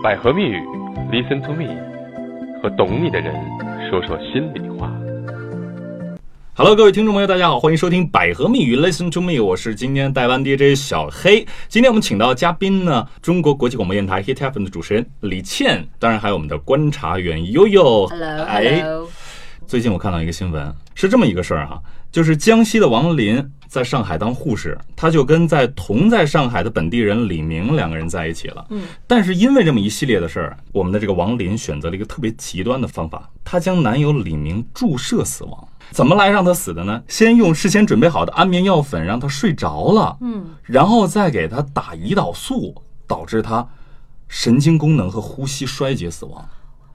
百合蜜语，Listen to me，和懂你的人说说心里话。Hello，各位听众朋友，大家好，欢迎收听百合蜜语 Listen to me，我是今天代班 DJ 小黑。今天我们请到嘉宾呢，中国国际广播电台 Hit FM 的主持人李倩，当然还有我们的观察员悠悠。Hello，哎，Hello，最近我看到一个新闻，是这么一个事儿哈，就是江西的王林在上海当护士，他就跟在同在上海的本地人李明两个人在一起了。嗯，但是因为这么一系列的事儿，我们的这个王林选择了一个特别极端的方法，他将男友李明注射死亡。怎么来让他死的呢？先用事先准备好的安眠药粉让他睡着了，嗯，然后再给他打胰岛素，导致他神经功能和呼吸衰竭死亡。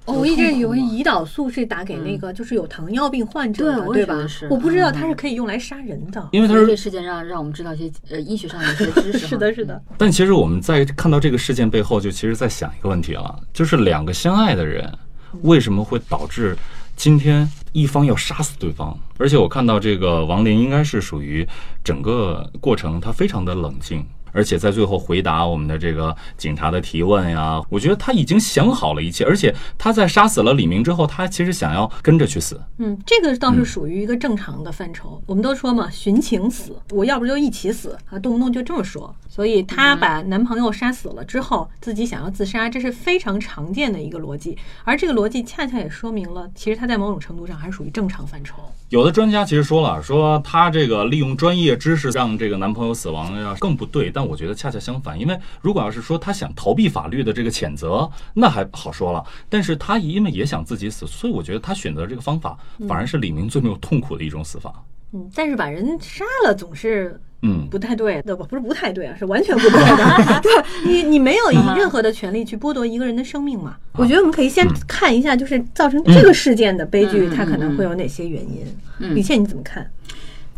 哦，我一直以为胰岛素是打给那个就是有糖尿病患者的，对吧？我不知道嗯它是可以用来杀人的。因为它是这事件让让我们知道一些呃医学上的一些知识。是的，是的，但其实我们在看到这个事件背后，就其实在想一个问题了，就是两个相爱的人，为什么会导致今天一方要杀死对方？而且我看到这个王林应该是属于整个过程他非常的冷静。而且在最后回答我们的这个警察的提问呀，我觉得他已经想好了一切，而且他在杀死了李明之后，他其实想要跟着去死。嗯，这个倒是属于一个正常的范畴。我们都说嘛，寻情死，我要不就一起死啊，动不动就这么说。所以她把男朋友杀死了之后，自己想要自杀，这是非常常见的一个逻辑。而这个逻辑恰恰也说明了，其实他在某种程度上还是属于正常范畴。有的专家其实说了，说她这个利用专业知识让这个男朋友死亡呀更不对，但我觉得恰恰相反，因为如果要是说她想逃避法律的这个谴责，那还好说了。但是她因为也想自己死，所以我觉得她选择这个方法反而是李明最没有痛苦的一种死法。嗯，但是把人杀了总是嗯，不太对的，不不是不太对啊，是完全不对的。对你，你没有以任何的权利去剥夺一个人的生命嘛？我觉得我们可以先看一下，就是造成这个事件的悲剧，嗯它可能会有哪些原因。嗯李倩，你怎么看？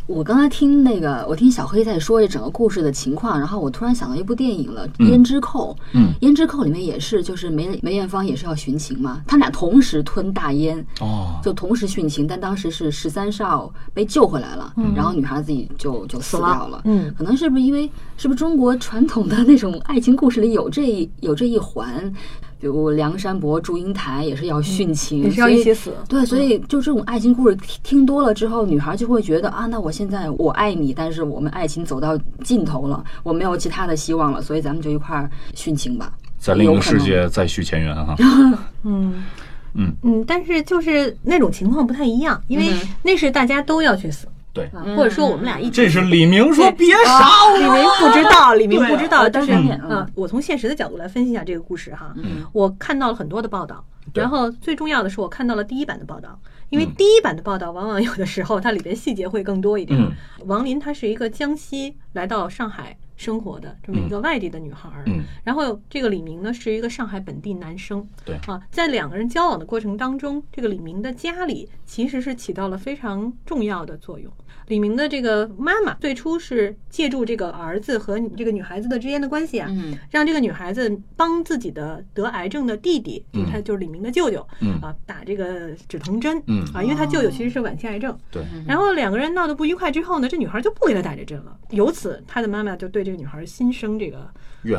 我刚才听那个，我听小黑在说这整个故事的情况，然后我突然想到一部电影了，《胭脂扣》。嗯，《胭脂扣》里面也是，就是梅梅艳芳也是要殉情嘛，他们俩同时吞大烟，哦，就同时殉情，但当时是十三少被救回来了，然后女孩自己就就死掉了。嗯。可能是不是因为是不是中国传统的那种爱情故事里有这一有这一环，比如梁山伯、祝英台也是要殉情，也是要一起死。对，所以就这种爱情故事听听多了之后，女孩就会觉得啊，那我现在我爱你，但是我们爱情走到尽头了，我没有其他的希望了，所以咱们就一块儿殉情吧。在另一个世界再续前缘哈。嗯。嗯。嗯，但是就是那种情况不太一样，因为嗯。那是大家都要去死对，啊，或者说我们俩一起这是李明说别杀我。李明不知道，李明不知道，呃就是嗯，我从现实的角度来分析一下这个故事哈。嗯。我看到了很多的报道，然后最重要的是我看到了第一版的报道，因为嗯。第一版的报道往往有的时候它里边细节会更多一点。嗯。王林她是一个江西来到上海生活的这么一个外地的女孩儿，嗯。然后这个李明呢是一个上海本地男生，对。啊，在两个人交往的过程当中，这个李明的家里其实是起到了非常重要的作用。李明的这个妈妈最初是借助这个儿子和这个女孩子的之间的关系啊，嗯。让这个女孩子帮自己的得癌症的弟弟，就是他嗯就是李明的舅舅，嗯。啊，打这个止疼针，嗯。啊，因为他舅舅其实是晚期癌症，对，然后两个人闹得不愉快之后呢，这女孩就不给他打这针了，由此他的妈妈就对这个女孩心生这个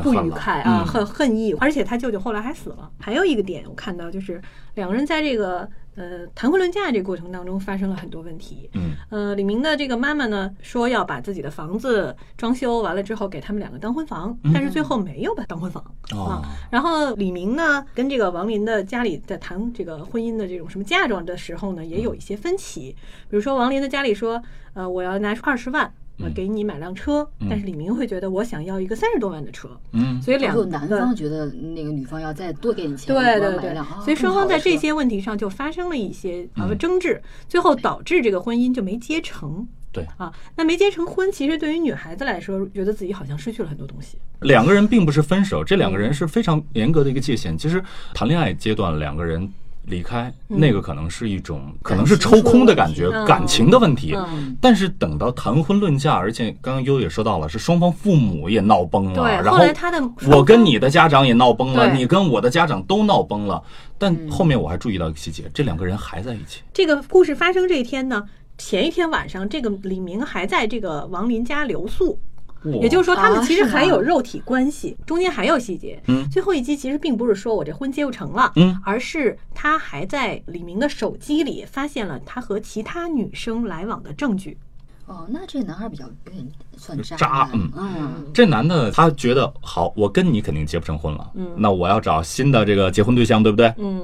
不愉快。啊，嗯。恨恨意，而且他舅舅后来还死了。还有一个点我看到就是两个人在这个呃谈婚论嫁这个过程当中发生了很多问题。嗯呃，李明的这个妈妈呢说要把自己的房子装修完了之后给他们两个当婚房，但是最后没有把当婚房、哦啊。然后李明呢跟这个王林的家里在谈这个婚姻的这种什么嫁妆的时候呢，也有一些分歧。比如说王林的家里说，呃，我要拿出二十万。给你买辆车，嗯但是李明会觉得我想要一个三十多万的车，嗯所以两个男方觉得那个女方要再多给你钱，对对对所以双方在这些问题上就发生了一些啊嗯争执，最后导致这个婚姻就没结成。对啊，那没结成婚，其实对于女孩子来说，觉得自己好像失去了很多东西。两个人并不是分手，这两个人是非常严格的一个界限。其实谈恋爱阶段，两个人离开，嗯那个可能是一种，可能是抽空的感觉，嗯感情的问题。嗯但是等到谈婚论嫁，而且刚刚优也说到了，是双方父母也闹崩了，对，然后来他的我跟你的家长也闹崩了，你跟我的家长都闹崩了。但嗯后面我还注意到一个细节，这两个人还在一起。这个故事发生这一天呢，前一天晚上，这个李明还在这个王林家留宿。也就是说，他们其实还有肉体关系，中间还有细节。嗯。最后一集其实并不是说我这婚结不成了，嗯。而是他还在李明的手机里发现了他和其他女生来往的证据。哦，那这个男孩比较有点算渣。渣嗯。嗯。这男的他觉得好，我跟你肯定结不成婚了，嗯。那我要找新的这个结婚对象，对不对？嗯，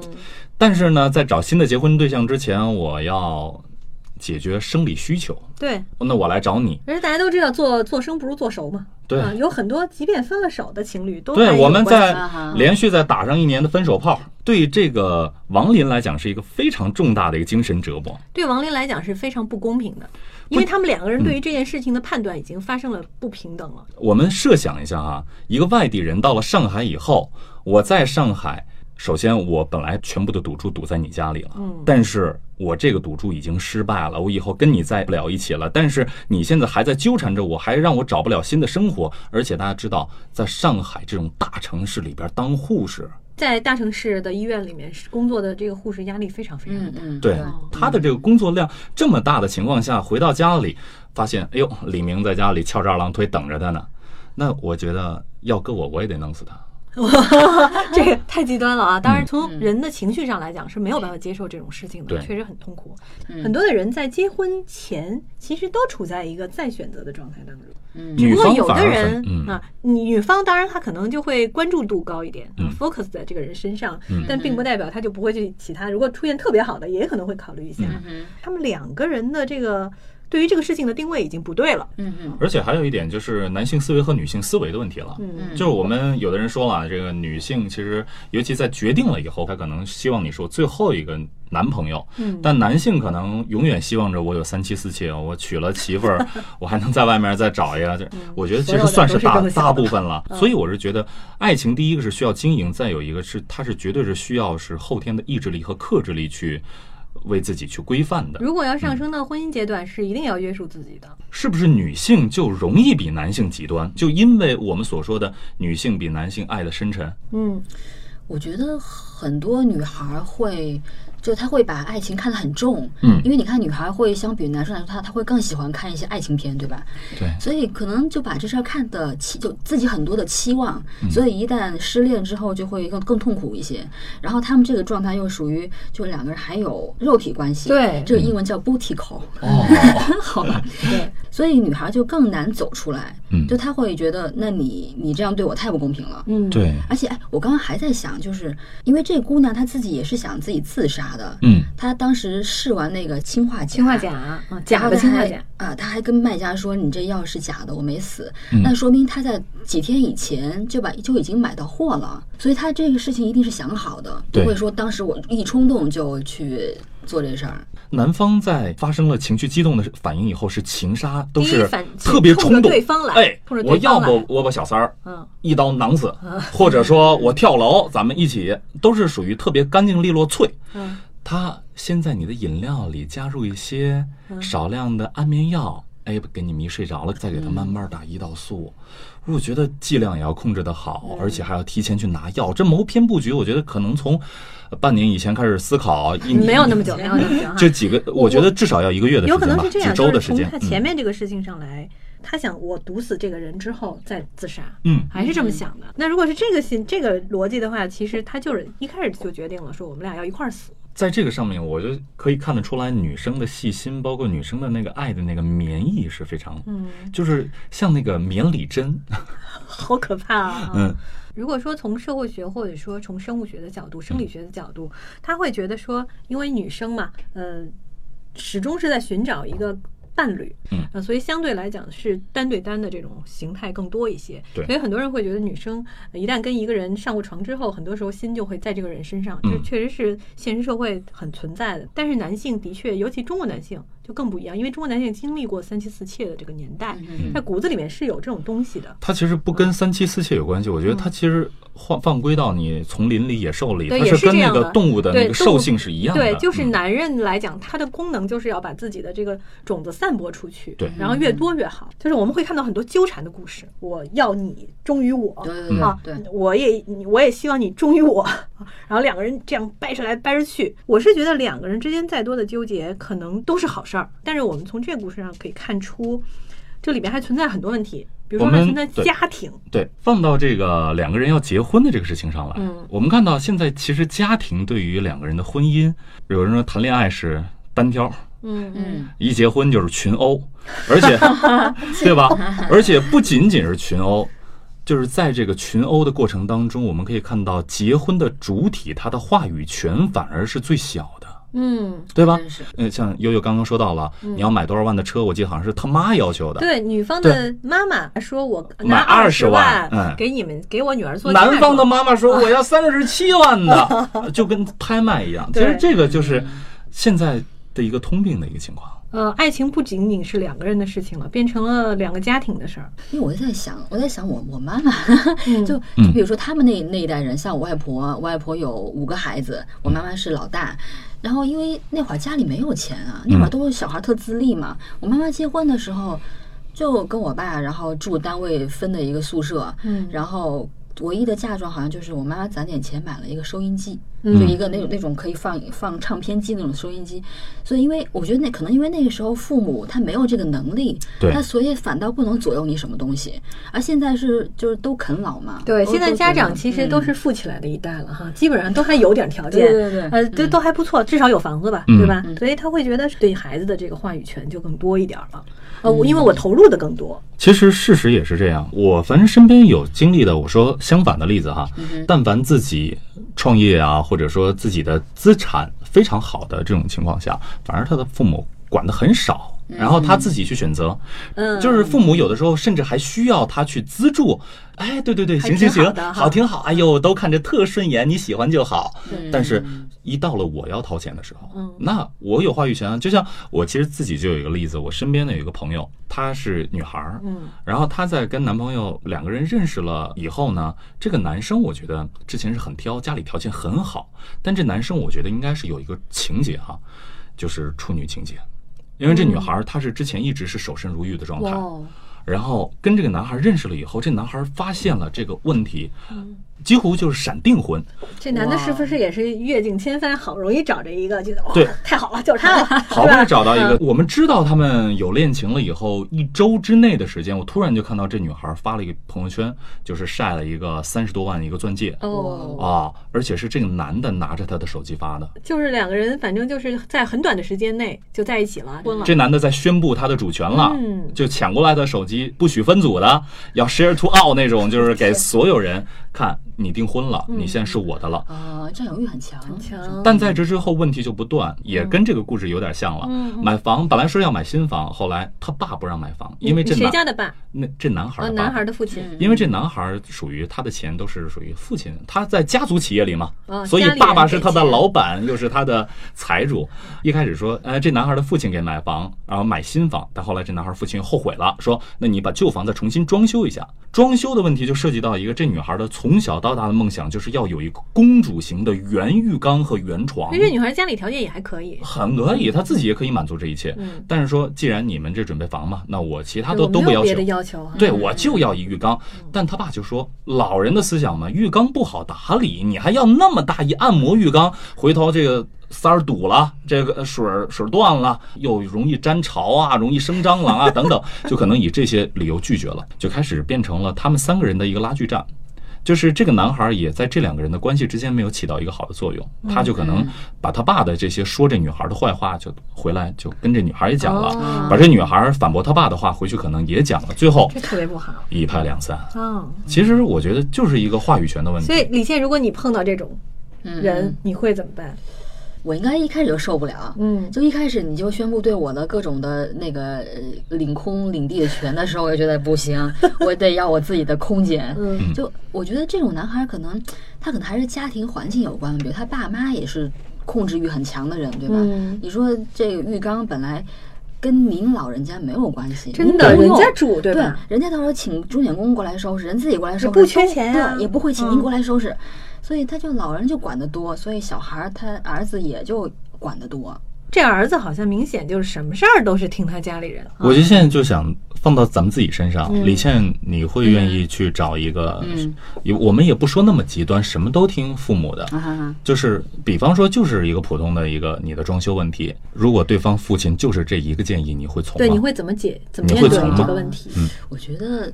但是呢，在找新的结婚对象之前，我要解决生理需求，对。那我来找你。而且大家都知道做做生不如做熟嘛，对啊，有很多即便分了手的情侣都对，我们在连续在打上一年的分手炮，对这个王林来讲是一个非常重大的一个精神折磨。对王林来讲是非常不公平的，因为他们两个人对于这件事情的判断已经发生了不平等了。我们设想一下哈，一个外地人到了上海以后，我在上海，首先我本来全部的赌注赌在你家里了，嗯但是我这个赌注已经失败了，我以后跟你在不了一起了。但是你现在还在纠缠着我，还让我找不了新的生活，而且大家知道，在上海这种大城市里边当护士，在大城市的医院里面工作的这个护士压力非常非常的大。嗯嗯，对他的这个工作量这么大的情况下，回到家里发现，哎呦，李明在家里翘着二郎腿等着他呢。那我觉得要搁我，我也得弄死他。这个太极端了啊！当然，嗯从人的情绪上来讲是没有办法接受这种事情的，确实很痛苦。嗯很多的人在结婚前其实都处在一个再选择的状态当中。嗯女不过有的人啊，女方当然她可能就会关注度高一点、嗯 f o c u s 在这个人身上，嗯但并不代表她就不会去其他。如果出现特别好的，也可能会考虑一下。嗯他们两个人的这个对于这个事情的定位已经不对了。嗯嗯而且还有一点就是男性思维和女性思维的问题了。嗯嗯就是我们有的人说了，这个女性其实，尤其在决定了以后，她可能希望你是我最后一个男朋友，嗯但男性可能永远希望着我有三妻四妾，我娶了媳妇儿，我还能在外面再找一个。这我觉得其实算是大大部分了。所以我是觉得，爱情第一个是需要经营，再有一个是它是绝对是需要是后天的意志力和克制力去为自己去规范的。如果要上升到婚姻阶段，是一定要约束自己的。是不是女性就容易比男性极端？就因为我们所说的女性比男性爱的深沉。嗯，我觉得很多女孩会，就他会把爱情看得很重，嗯。因为你看女孩会相比于男生来说，她她会更喜欢看一些爱情片，对吧？对，所以可能就把这事儿看的期，就自己很多的期望，嗯。所以一旦失恋之后就会更更痛苦一些。然后他们这个状态又属于就两个人还有肉体关系，对。这个英文叫 booty call，哦，好吧？对，所以女孩就更难走出来，嗯。就她会觉得，那你你这样对我太不公平了。嗯，对，而且，哎，我刚刚还在想，就是因为这姑娘她自己也是想自己自杀的。嗯，他当时试完那个氰化钾，氰化钾啊，假的氰化钾。啊，他还跟卖家说：“你这药是假的，我没死。嗯那说明他在几天以前就把就已经买到货了，所以他这个事情一定是想好的，不会说当时我一冲动就去做这事儿。男方在发生了情绪激动的反应以后，是情杀，都是特别冲动。对方来哎我要不我把小三儿嗯一刀囊死，或者说我跳楼，咱们一起，都是属于特别干净利落脆。嗯，他先在你的饮料里加入一些嗯少量的安眠药，哎，给你迷睡着了，再给他慢慢打胰岛素。我觉得剂量也要控制的好，而且还要提前去拿药。这谋篇布局，我觉得可能从呃半年以前开始思考，一没有那么久，没有那么久哈。这几个，我觉得至少要一个月的时有可间吧，几能是这周的时间。他前面这个事情上来，他想我毒死这个人之后再自杀，嗯，还是这么想的。那如果是这个心这个逻辑的话，其实他就是一开始就决定了说我们俩要一块儿死。在这个上面，我就可以看得出来，女生的细心，包括女生的那个爱的那个绵意是非常，嗯，就是像那个绵里针，好可怕啊！嗯，如果说从社会学或者说从生物学的角度、生理学的角度，他会觉得说，因为女生嘛，呃，始终是在寻找一个伴侣，嗯呃，所以相对来讲是单对单的这种形态更多一些。对所以很多人会觉得女生呃一旦跟一个人上过床之后，很多时候心就会在这个人身上，嗯这确实是现实社会很存在的。但是男性的确，尤其中国男性就更不一样，因为中国男性经历过三妻四妾的这个年代，嗯在骨子里面是有这种东西的。它其实不跟三妻四妾有关系，我觉得它其实放放归到你丛林里、野兽里，它是跟那个动物的那个兽性是一样的。对，就是嗯男人来讲，他的功能就是要把自己的这个种子散播出去，对然后越多越好。就是我们会看到很多纠缠的故事，我要你忠于我，啊对，我也我也希望你忠于我，然后两个人这样掰扯来掰扯去。我是觉得两个人之间再多的纠结，可能都是好事儿。但是我们从这个故事上可以看出，这里边还存在很多问题。比比如说我们现在家庭，对，放到这个两个人要结婚的这个事情上来，嗯我们看到现在其实家庭对于两个人的婚姻，有人说谈恋爱是单挑，嗯嗯，一结婚就是群殴，而且 对吧？而且不仅仅是群殴，就是在这个群殴的过程当中，我们可以看到结婚的主体他的话语权反而是最小的，嗯，对吧？真是呃，像悠悠刚刚说到了，你要买多少万的车，我记得好像是他妈要求的。对，女方的妈妈说我买拿二20万嗯给你们给我女儿做男方的妈妈说我要三十七万的，就跟拍卖一样。其实这个就是现在的一个通病的一个情况。呃，爱情不仅仅是两个人的事情了，变成了两个家庭的事儿。因为我在想，我在想我我妈妈，嗯 就嗯就比如说他们那那一代人，像我外婆，我外婆有五个孩子，我妈妈是老大。然后因为那会儿家里没有钱啊，那会儿都是小孩特自立嘛。我妈妈结婚的时候，就跟我爸，然后住单位分的一个宿舍，嗯然后唯一的嫁妆好像就是我妈妈攒点钱买了一个收音机，嗯就一个那种那种可以放放唱片机那种收音机。所以因为我觉得那可能因为那个时候父母他没有这个能力，他所以反倒不能左右你什么东西。而现在是就是都啃老嘛，对，现在家长其实都嗯是富起来的一代了哈，基本上都还有点条件，对对对呃，都嗯都还不错，至少有房子吧，嗯对吧？嗯所以他会觉得对孩子的这个话语权就更多一点了。呃，我因为我投入的更多，其实事实也是这样，我反正身边有经历的，我说相反的例子哈，但凡自己创业啊，或者说自己的资产非常好的这种情况下，反而他的父母管得很少，然后他自己去选择，嗯，就是父母有的时候甚至还需要他去资助。哎，对对对，行行行好挺好。哎呦，都看着特顺眼，你喜欢就好。嗯但是，一到了我要掏钱的时候，嗯那我有话语权啊。就像我其实自己就有一个例子，我身边的有一个朋友，她是女孩儿，嗯然后她在跟男朋友两个人认识了以后呢，这个男生我觉得之前是很挑，家里条件很好，但这男生我觉得应该是有一个情节哈，就是处女情节。因为这女孩她是之前一直是守身如玉的状态，然后跟这个男孩认识了以后，这男孩发现了这个问题，嗯几乎就是闪订婚。这男的是不是也是阅尽千帆，好容易找着一个，觉得哇对，太好了，就是他了，好不容易找到一个，我们知道他们有恋情了以后，一周之内的时间，我突然就看到这女孩发了一个朋友圈，就是晒了一个三十多万的一个钻戒。哦，啊，而且是这个男的拿着他的手机发的。就是两个人，反正就是在很短的时间内就在一起了，婚了。这男的在宣布他的主权了，嗯。就抢过来的手机不许分组的，要 share to all 那种，就是给所有人看，你订婚了，你现在是我的了。啊，占有欲很强，很强但在这之后，问题就不断，也跟这个故事有点像了。买房本来说要买新房，后来他爸不让买房，因为这男谁家的爸？那这男孩啊，的爸男孩的父亲。因为这男孩属于他的钱都是属于父亲，他在家族企业里嘛，哦所以爸爸是他的老板，又是他的财主。一开始说，呃，这男孩的父亲给买房，然后买新房，但后来这男孩父亲后悔了，说，那你把旧房再重新装修一下。装修的问题就涉及到一个这女孩的从小到大的梦想，就是要有一个公主型的圆浴缸和圆床。其实女孩家里条件也还可以，很可以，她自己也可以满足这一切。嗯但是说，既然你们这准备房嘛，那我其他都都不要求别的。要求啊。对，我就要一浴缸。但他爸就说，老人的思想嘛，浴缸不好打理，你还要那么大一按摩浴缸，回头这个塞儿堵了，这个水儿水儿断了，又容易沾潮啊，容易生蟑螂啊等等，就可能以这些理由拒绝了，就开始变成了他们三个人的一个拉锯战。就是这个男孩也在这两个人的关系之间没有起到一个好的作用，他就可能把他爸的这些说这女孩的坏话，就回来就跟这女孩也讲了，哦把这女孩反驳他爸的话回去可能也讲了，最后这特别不好。一拍两散。嗯，其实我觉得就是一个话语权的问题。所以李现，如果你碰到这种嗯人，你会怎么办？我应该一开始就受不了，嗯。就一开始你就宣布对我的各种的那个呃领空领地的权的时候，我就觉得不行，我得要我自己的空间。嗯。就我觉得这种男孩可能他可能还是家庭环境有关，比如他爸妈也是控制欲很强的人，对吧？嗯。你说这个浴缸本来。跟您老人家没有关系，真的人家住对对吧人家到时候请钟点工过来收拾，人自己过来收拾，不缺都钱啊。对，也不会请嗯。您过来收拾，所以他就老人就管得多，所以小孩儿他儿子也就管得多。这儿子好像明显就是什么事儿都是听他家里人。啊我就现在就想放到咱们自己身上，嗯李倩，你会愿意去找一个？嗯也我们也不说那么极端，什么都听父母的，啊哈哈，就是比方说就是一个普通的一个你的装修问题，如果对方父亲就是这一个建议，你会从？对，你会怎么解？怎么面对这个问题？嗯我觉得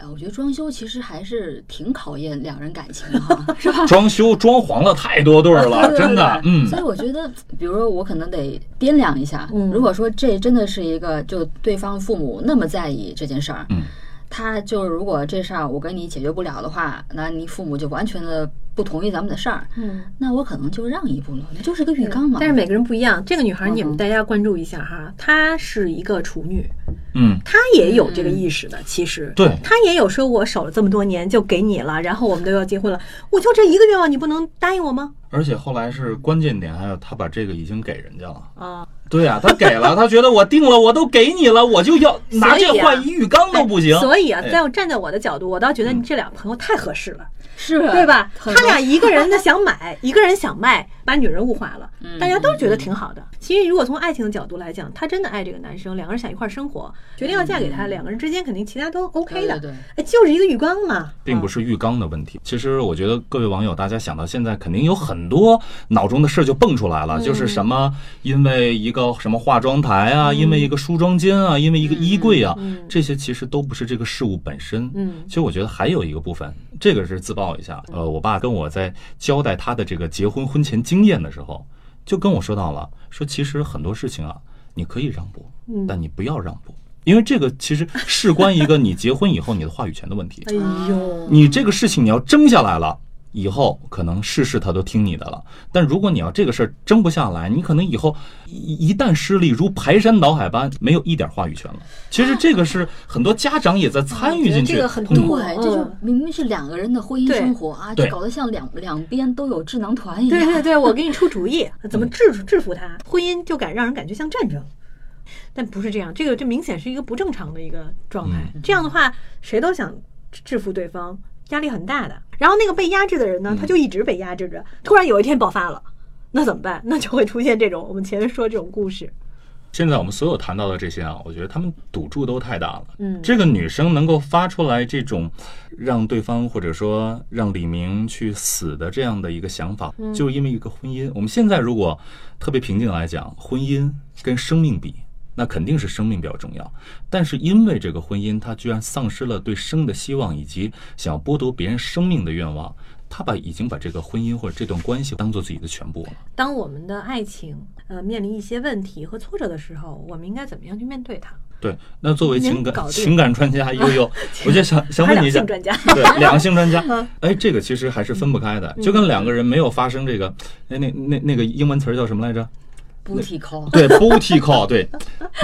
哎，我觉得装修其实还是挺考验两人感情的哈，是吧？装修装潢了太多对儿了，对对真的，嗯所以我觉得，比如说我可能得掂量一下，嗯如果说这真的是一个就对方父母那么在意这件事儿，嗯，他就是如果这事儿我跟你解决不了的话，那你父母就完全的不同意咱们的事儿，嗯，那我可能就让一步了，那就是个浴缸嘛。但是每个人不一样，这个女孩你们嗯大家关注一下哈，她是一个处女，嗯，她也有这个意识的。其实，对。她也有说，我守了这么多年就给你了，然后我们都要结婚了，我就这一个愿望，你不能答应我吗？而且后来是关键点，还有他把这个已经给人家了。啊，对呀、他给了，他觉得我定了，我都给你了，我就要拿这所以啊换一浴缸都不行。所以啊，哎在我站在我的角度，我倒觉得你这俩朋友太合适了。是对吧？他俩一个人的想买，一个人想卖，把女人物化了，嗯大家都觉得挺好的。其实如果从爱情的角度来讲，她真的爱这个男生，两个人想一块儿生活，决定要嫁给他，两个人之间肯定其他都 OK 的。对就是一个浴缸嘛，并不是浴缸的问题。其实我觉得各位网友，大家想到现在，肯定有很多脑中的事儿就蹦出来了，就是什么因为一个什么化妆台啊，因为一个梳妆间啊，因为一个衣柜啊，这些其实都不是这个事物本身。嗯其实我觉得还有一个部分，这个是自曝一下。呃，我爸跟我在交代他的这个结婚婚前经验的时候，就跟我说到了，说其实很多事情啊，你可以让步，但你不要让步。因为这个其实事关一个你结婚以后你的话语权的问题。哎呦，你这个事情你要争下来了，以后可能事事他都听你的了。但如果你要这个事儿争不下来，你可能以后一一旦失利，如排山倒海般，没有一点话语权了。其实这个是很多家长也在参与进去。这个很痛苦嗯对，这就明明是两个人的婚姻生活啊，就搞得像两两边都有智囊团一样。对对对，我给你出主意，怎么制制服他？婚姻就敢让人感觉像战争，但不是这样，这个这明显是一个不正常的一个状态。这样的话，谁都想制服对方，压力很大的。然后那个被压制的人呢，他就一直被压制着，突然有一天爆发了，那怎么办？那就会出现这种我们前面说这种故事。现在我们所有谈到的这些啊，我觉得他们赌注都太大了。嗯这个女生能够发出来这种让对方或者说让李明去死的这样的一个想法，就是因为一个婚姻。我们现在如果特别平静来讲，婚姻跟生命比，那肯定是生命比较重要。但是因为这个婚姻，他居然丧失了对生的希望，以及想要剥夺别人生命的愿望，他把已经把这个婚姻或者这段关系当做自己的全部了。当我们的爱情呃面临一些问题和挫折的时候，我们应该怎么样去面对它？对，那作为情感情感专家悠悠，我就想想问你一下，专家，对，两性专家，哎，这个其实还是分不开的，就跟两个人没有发生这个，那那那那个英文词儿叫什么来着？Booty call，对，booty call，对，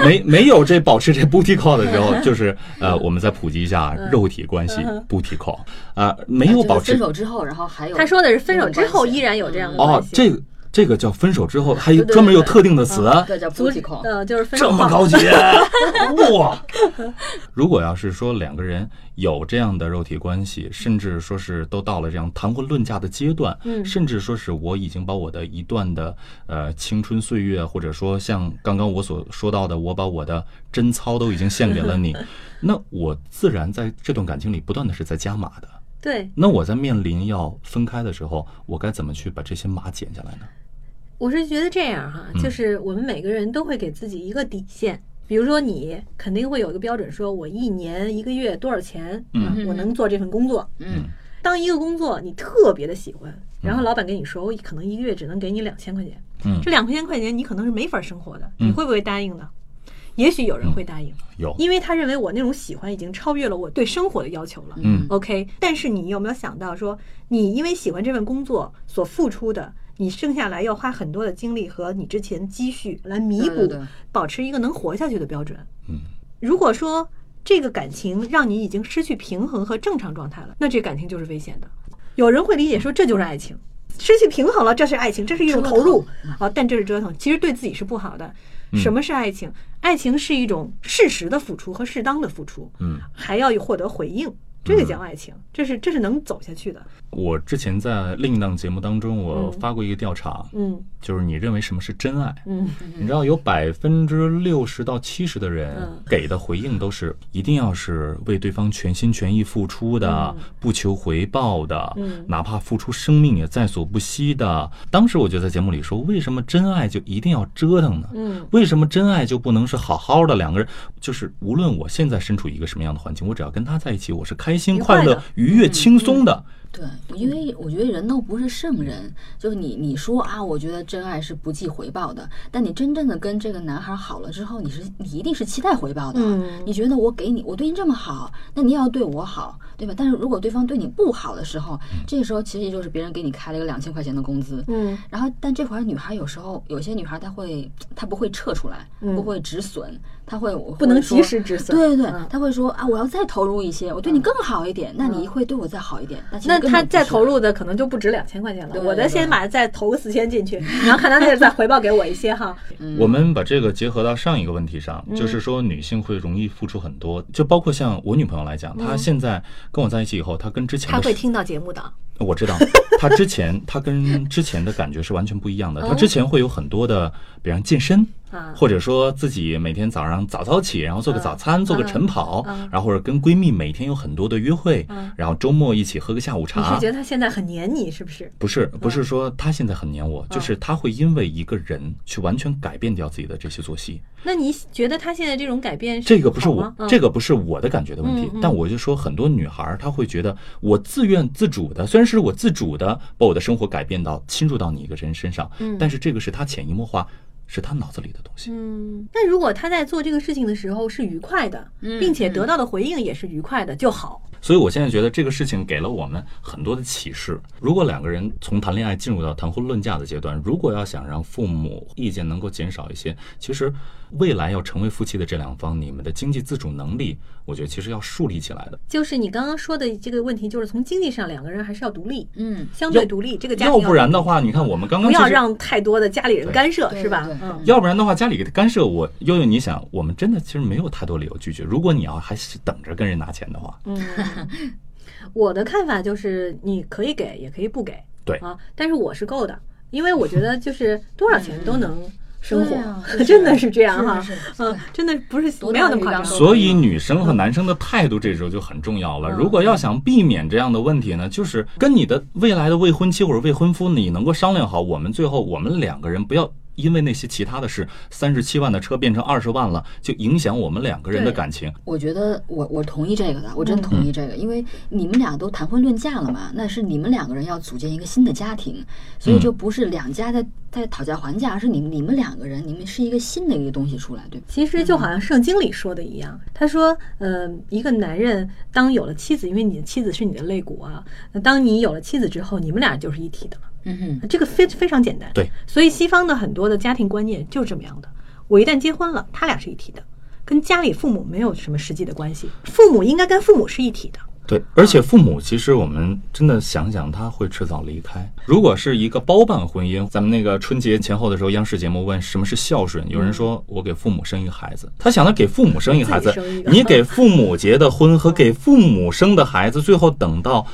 没没有这保持这 booty call 的时候，就是呃，我们再普及一下肉体关系 booty call 啊，没有保持分手之后，然后还有他说的是分手之后依然有这样的关哦系，，这个这个叫分手之后，还专门有特定的词。对叫足 booty call，呃就是分手后这么高级，哇！如果要是说两个人有这样的肉体关系，甚至说是都到了这样谈婚论嫁的阶段，嗯甚至说是我已经把我的一段的呃青春岁月，或者说像刚刚我所说到的，我把我的贞操都已经献给了 你，那我自然在这段感情里不断的是在加码的。对，那我在面临要分开的时候，我该怎么去把这些码减下来呢？我是觉得这样哈，嗯就是我们每个人都会给自己一个底线。比如说，你肯定会有一个标准，说我一年一个月多少钱，我能做这份工作。嗯，当一个工作你特别的喜欢，然后老板跟你说，我可能一个月只能给你两千块钱，嗯这两千块钱你可能是没法生活的，嗯你会不会答应呢？也许有人会答应，有，因为他认为我那种喜欢已经超越了我对生活的要求了。嗯 OK，但是你有没有想到说，你因为喜欢这份工作所付出的，你剩下来要花很多的精力和你之前积蓄来弥补，保持一个能活下去的标准。嗯，如果说这个感情让你已经失去平衡和正常状态了，那这感情就是危险的。有人会理解说这就是爱情，失去平衡了，这是爱情，这是一种投入啊，但这是折腾，其实对自己是不好的。什么是爱情？爱情是一种适时的付出和适当的付出，嗯，还要获得回应。这个讲爱情，这是这是能走下去的。我之前在另一档节目当中，我嗯发过一个调查，嗯就是你认为什么是真爱？嗯 你知道有百分之六十到七十的人嗯给的回应都是一定要是为对方全心全意付出的，不求回报的，嗯哪怕付出生命也在所不惜的。当时我就在节目里说，为什么真爱就一定要折腾呢？嗯为什么真爱就不能是好好的两个人？就是无论我现在身处一个什么样的环境，我只要跟他在一起，我是开心、愉快的快乐、愉悦、轻松的。对，因为我觉得人都不是圣人，就是你你说啊，我觉得真爱是不计回报的，但你真正的跟这个男孩好了之后，你是你一定是期待回报的。嗯你觉得我给你，我对你这么好，那你也要对我好，对吧？但是如果对方对你不好的时候，这个时候其实也就是别人给你开了一个两千块钱的工资，嗯然后，但这会儿女孩有时候有些女孩她会，她不会撤出来，嗯不会止损，她会不能及时止损对对对嗯，她会说啊，我要再投入一些，我对你更好一点，那你会对我再好一点。那其实那他再投入的可能就不止两千块钱了。我的先把再投个四千进去，然后看他那个再回报给我一些哈。嗯我们把这个结合到上一个问题上，嗯就是说女性会容易付出很多，就包括像我女朋友来讲，她现在跟我在一起以后，她跟之前她会听到节目的。我知道，他之前他跟之前的感觉是完全不一样的。哦她之前会有很多的，比方健身啊，或者说自己每天早上早早起，然后做个早餐，做个晨跑嗯，然后或者跟闺蜜每天有很多的约会嗯，然后周末一起喝个下午你茶是。觉得他现在很黏你是不是？不是，不是说他现在很黏我，就是他会因为一个人去完全改变掉自己的这些作息。那你觉得他现在这种改变这个不是我，嗯这个不是我的感觉的问题嗯嗯，但我就说很多女孩她会觉得我自愿自主的，虽然是我自主的把我的生活改变到侵入到你一个人身上，嗯但是这个是她潜移默化，是她脑子里的东西。嗯，那如果他在做这个事情的时候是愉快的，嗯并且得到的回应也是愉快的就好。所以我现在觉得这个事情给了我们很多的启示。如果两个人从谈恋爱进入到谈婚论嫁的阶段，如果要想让父母意见能够减少一些，其实未来要成为夫妻的这两方，你们的经济自主能力，我觉得其实要树立起来的。就是你刚刚说的这个问题，就是从经济上两个人还是要独立，嗯，相对独立。这个家庭要要不然的话，你看我们刚刚不要让太多的家里人干涉，是吧？嗯，要不然的话，家里干涉我，悠悠，你想，我们真的其实没有太多理由拒绝。如果你要还是等着跟人拿钱的话，嗯，我的看法就是你可以给，也可以不给，对。啊，但是我是够的，因为我觉得就是多少钱都能生对 真的是这样哈嗯，真的不是没有那么夸张。所以女生和男生的态度这时候就很重要了。嗯如果要想避免这样的问题呢，就是跟你的未来的未婚妻或者未婚夫，你能够商量好，我们最后我们两个人不要。因为那些其他的事，三十七万的车变成二十万了，就影响我们两个人的感情。我觉得我我同意这个的，我真同意这个，因为你们俩都谈婚论嫁了嘛，那是你们两个人要组建一个新的家庭，所以就不是两家在在讨价还价，而是你们你们两个人，你们是一个新的一个东西出来，对吧？其实就好像圣经里说的一样，他说，呃，一个男人当有了妻子，因为你的妻子是你的肋骨啊，那当你有了妻子之后，你们俩就是一体的了。嗯哼，这个非非常简单。对，所以西方的很多的家庭观念就是这么样的。我一旦结婚了，他俩是一体的，跟家里父母没有什么实际的关系。父母应该跟父母是一体的。对，而且父母其实我们真的想想，他会迟早离开。如果是一个包办婚姻，咱们那个春节前后的时候，央视节目问什么是孝顺，有人说我给父母生一个孩子，他想着给父母生一个孩子你给父母结的婚和给父母生的孩子，最后等到。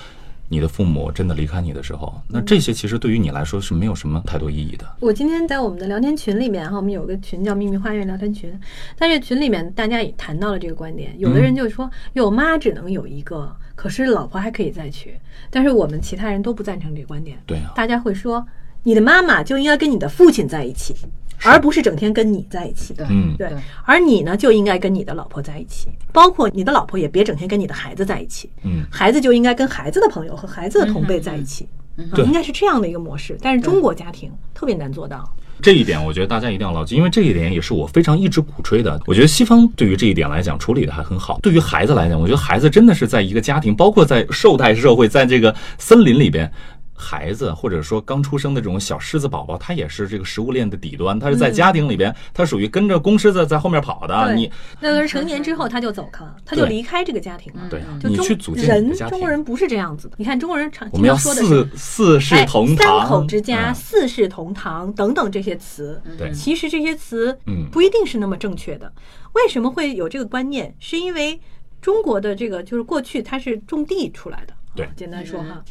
你的父母真的离开你的时候，那这些其实对于你来说是没有什么太多意义的。我今天在我们的聊天群里面哈，我们有个群叫秘密花园聊天群，但是群里面大家也谈到了这个观点，有的人就说，有，妈只能有一个，可是老婆还可以再娶，但是我们其他人都不赞成这个观点。对啊，大家会说，你的妈妈就应该跟你的父亲在一起，而不是整天跟你在一起。对，嗯对，而你呢就应该跟你的老婆在一起，包括你的老婆也别整天跟你的孩子在一起，嗯，孩子就应该跟孩子的朋友和孩子的同辈在一起，嗯对应该是这样的一个模式。但是中国家庭特别难做到。这一点我觉得大家一定要牢记，因为这一点也是我非常一直鼓吹的。我觉得西方对于这一点来讲处理的还很好。对于孩子来讲，我觉得孩子真的是在一个家庭，包括在受待社会，在这个森林里边。孩子或者说刚出生的这种小狮子宝宝，他也是这个食物链的底端，他是在家庭里边，他属于跟着公狮子在后面跑的。你那个人成年之后他就走开了，他就离开这个家庭了。对嗯你就中去组建人的家庭中国，人不是这样子的。你看中国人常我们要说的是四四世同堂三，口之家、嗯四世同堂等等这些词，对其实这些词嗯不一定是那么正确的。为什么会有这个观念？是因为中国的这个就是过去它是种地出来的，对啊简单说哈。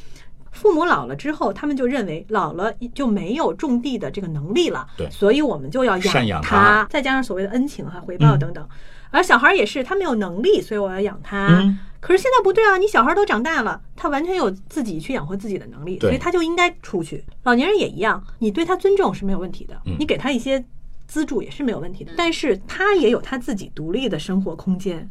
父母老了之后，他们就认为老了就没有种地的这个能力了，对所以我们就要赡养他，他再加上所谓的恩情和、回报嗯等等。而小孩也是，他没有能力，所以我要养他。嗯可是现在不对啊，你小孩都长大了，他完全有自己去养活自己的能力，所以他就应该出去。老年人也一样，你对他尊重是没有问题的，嗯你给他一些资助也是没有问题的，但是他也有他自己独立的生活空间。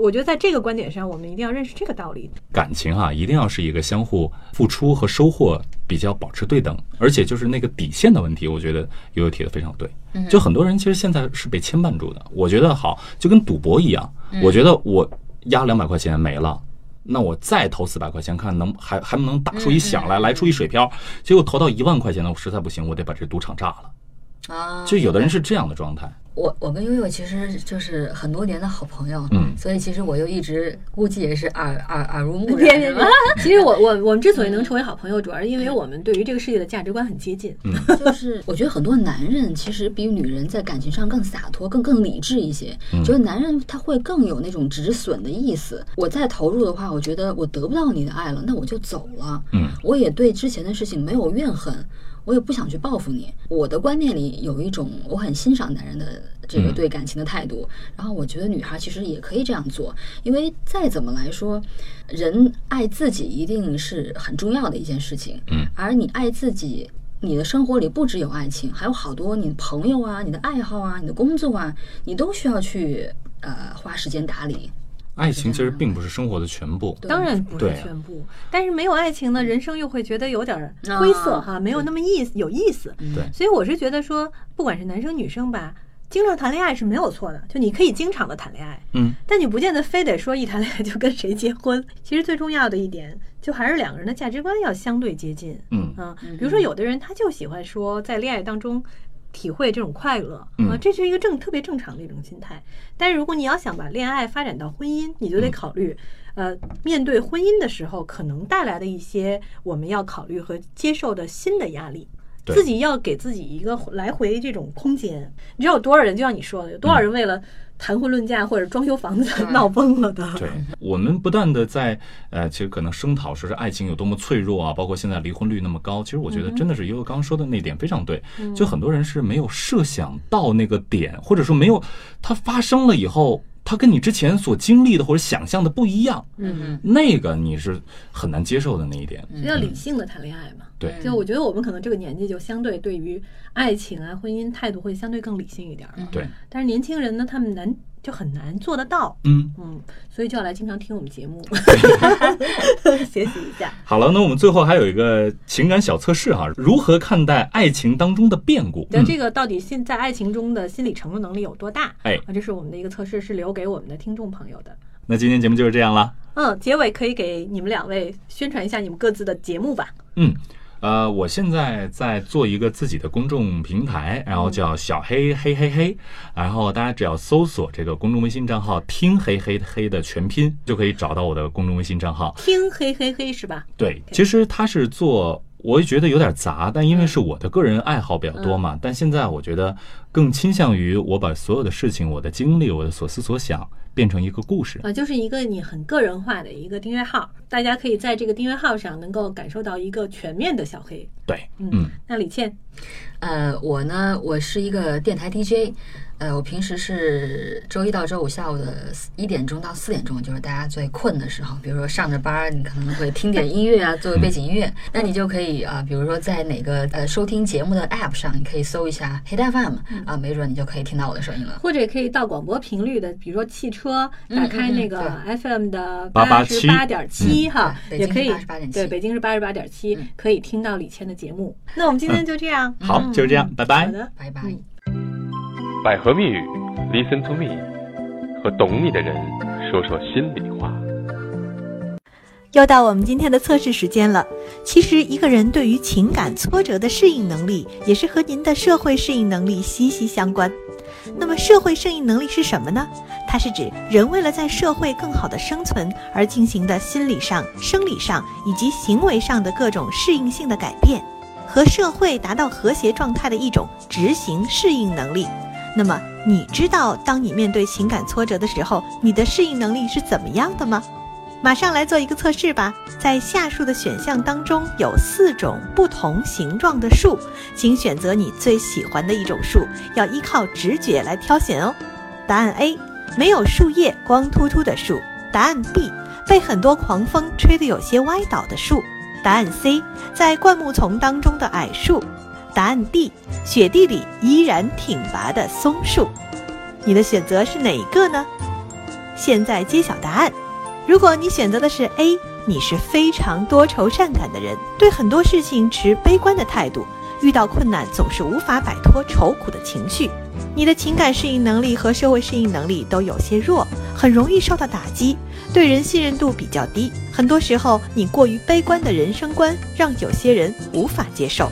我觉得在这个观点上，我们一定要认识这个道理。感情哈、一定要是一个相互付出和收获比较保持对等，而且就是那个底线的问题，我觉得悠悠提的非常对。就很多人其实现在是被牵绊住的，我觉得好，就跟赌博一样，我觉得我压两百块钱没了。那我再投四百块钱，看能还还能打出一响来，来出一水漂。结果投到一万块钱呢，我实在不行，我得把这赌场炸了。啊，就有的人是这样的状态。我我跟悠悠其实就是很多年的好朋友，嗯所以其实我又一直估计也是耳耳耳濡目别别别染！其实我我我们之所以能成为好朋友，主要是因为我们对于这个世界的价值观很接近。就是我觉得很多男人其实比女人在感情上更洒脱、更更理智一些。就是男人他会更有那种止损的意思。我再投入的话，我觉得我得不到你的爱了，那我就走了。嗯，我也对之前的事情没有怨恨，我也不想去报复你。我的观念里有一种我很欣赏男人的这个嗯对感情的态度，然后我觉得女孩其实也可以这样做，因为再怎么来说，人爱自己一定是很重要的一件事情。嗯，而你爱自己。你的生活里不只有爱情，还有好多你的朋友啊、你的爱好啊、你的工作啊，你都需要去呃花时间打理。爱情其实并不是生活的全部。当然不是全部，但是没有爱情呢，人生又会觉得有点儿灰色啊哈，没有那么意思有意思。对所以我是觉得说，不管是男生女生吧，经常谈恋爱是没有错的，就你可以经常的谈恋爱，嗯，但你不见得非得说一谈恋爱就跟谁结婚。其实最重要的一点，就还是两个人的价值观要相对接近。嗯啊，比如说有的人他就喜欢说在恋爱当中体会这种快乐嗯啊，这是一个正特别正常的一种心态。但是如果你要想把恋爱发展到婚姻，你就得考虑，呃，面对婚姻的时候可能带来的一些我们要考虑和接受的新的压力。自己要给自己一个来回这种空间。你知道有多少人，就像你说的，有多少人为了谈婚论嫁或者装修房子闹崩了的？对，我们不断的在呃，其实可能声讨说是爱情有多么脆弱啊，包括现在离婚率那么高。其实我觉得真的是悠悠刚刚说的那点非常对，就很多人是没有设想到那个点，或者说没有它发生了以后，它跟你之前所经历的或者想象的不一样，嗯。那个你是很难接受的那一点。所以要理性的谈恋爱嘛。对，就我觉得我们可能这个年纪就相对对于爱情啊、婚姻态度会相对更理性一点儿。对，但是年轻人呢，他们难就很难做得到。嗯。嗯，所以就要来经常听我们节目，学习一下。好了，那我们最后还有一个情感小测试哈，如何看待爱情当中的变故？那这个到底现在爱情中的心理承受能力有多大？哎啊，这是我们的一个测试，是留给我们的听众朋友的。那今天节目就是这样了。嗯，结尾可以给你们两位宣传一下你们各自的节目吧。嗯，呃，我现在在做一个自己的公众平台，然后叫小黑嘿嘿嘿，然后大家只要搜索这个公众微信账号“听嘿嘿嘿”的全拼，就可以找到我的公众微信账号。听嘿嘿嘿是吧？对，其实它是做。我也觉得有点杂，但因为是我的个人爱好比较多嘛，但现在我觉得更倾向于我把所有的事情、我的经历、我的所思所想变成一个故事。啊，就是一个你很个人化的一个订阅号，大家可以在这个订阅号上能够感受到一个全面的小黑。对，嗯嗯，那李倩，呃，我呢，我是一个电台 DJ，呃，我平时是周一到周五下午的一点钟到四点钟，就是大家最困的时候，比如说上着班儿，你可能会听点音乐啊，作为背景音乐，那你就可以啊、比如说在哪个呃收听节目的 App 上，你可以搜一下黑带 FM 啊，没准你就可以听到我的声音了。或者也可以到广播频率的，比如说汽车，嗯打开那个 FM 的887十八点七哈，也可以北京是88.7对，北京是八十八点七嗯，可以听到李谦的节目。那我们今天就这样，好，嗯。就是这样，拜拜。好。的，拜拜。百合蜜语，Listen to me，和懂你的人说说心里话。又到我们今天的测试时间了。其实，一个人对于情感挫折的适应能力，也是和您的社会适应能力息息相关。那么，社会适应能力是什么呢？它是指人为了在社会更好的生存而进行的心理上、生理上以及行为上的各种适应性的改变，和社会达到和谐状态的一种执行适应能力。那么，你知道当你面对情感挫折的时候，你的适应能力是怎么样的吗？马上来做一个测试吧。在下述的选项当中有四种不同形状的树，请选择你最喜欢的一种树，要依靠直觉来挑选哦。答案 A：没有树叶、光秃秃的树。答案 B：被很多狂风吹得有些歪倒的树。答案 C：在灌木丛当中的矮树。答案 D：雪地里依然挺拔的松树。你的选择是哪一个呢？现在揭晓答案。如果你选择的是 A，你是非常多愁善感的人，对很多事情持悲观的态度，遇到困难总是无法摆脱愁苦的情绪。你的情感适应能力和社会适应能力都有些弱，很容易受到打击，对人信任度比较低。很多时候，你过于悲观的人生观让有些人无法接受。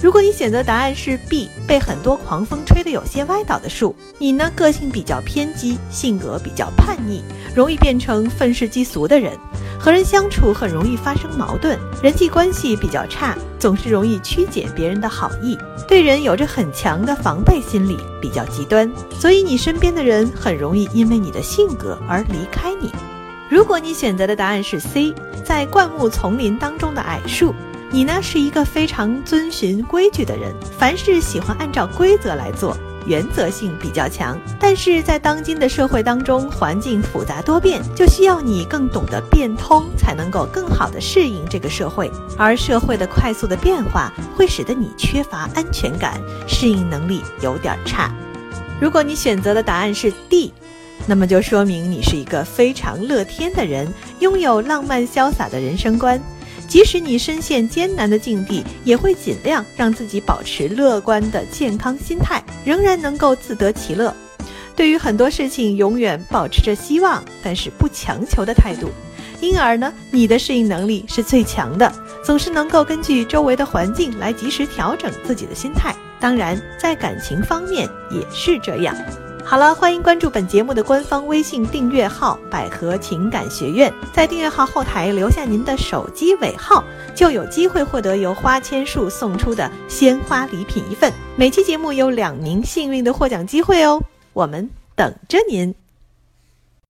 如果你选择答案是 B，被很多狂风吹得有些歪倒的树，你呢个性比较偏激，性格比较叛逆，容易变成愤世嫉俗的人，和人相处很容易发生矛盾，人际关系比较差，总是容易曲解别人的好意，对人有着很强的防备心理，比较极端，所以你身边的人很容易因为你的性格而离开你。如果你选择的答案是 C，在灌木丛林当中的矮树。你呢是一个非常遵循规矩的人，凡事喜欢按照规则来做，原则性比较强。但是在当今的社会当中，环境复杂多变，就需要你更懂得变通，才能够更好的适应这个社会。而社会的快速的变化会使得你缺乏安全感，适应能力有点差。如果你选择的答案是 D，那么就说明你是一个非常乐天的人，拥有浪漫潇洒的人生观。即使你深陷艰难的境地，也会尽量让自己保持乐观的健康心态，仍然能够自得其乐。对于很多事情，永远保持着希望，但是不强求的态度。因而呢，你的适应能力是最强的，总是能够根据周围的环境来及时调整自己的心态。当然，在感情方面也是这样。好了，欢迎关注本节目的官方微信订阅号“百合情感学院”。在订阅号后台留下您的手机尾号，就有机会获得由花千树送出的鲜花礼品一份。每期节目有两名幸运的获奖机会哦，我们等着您。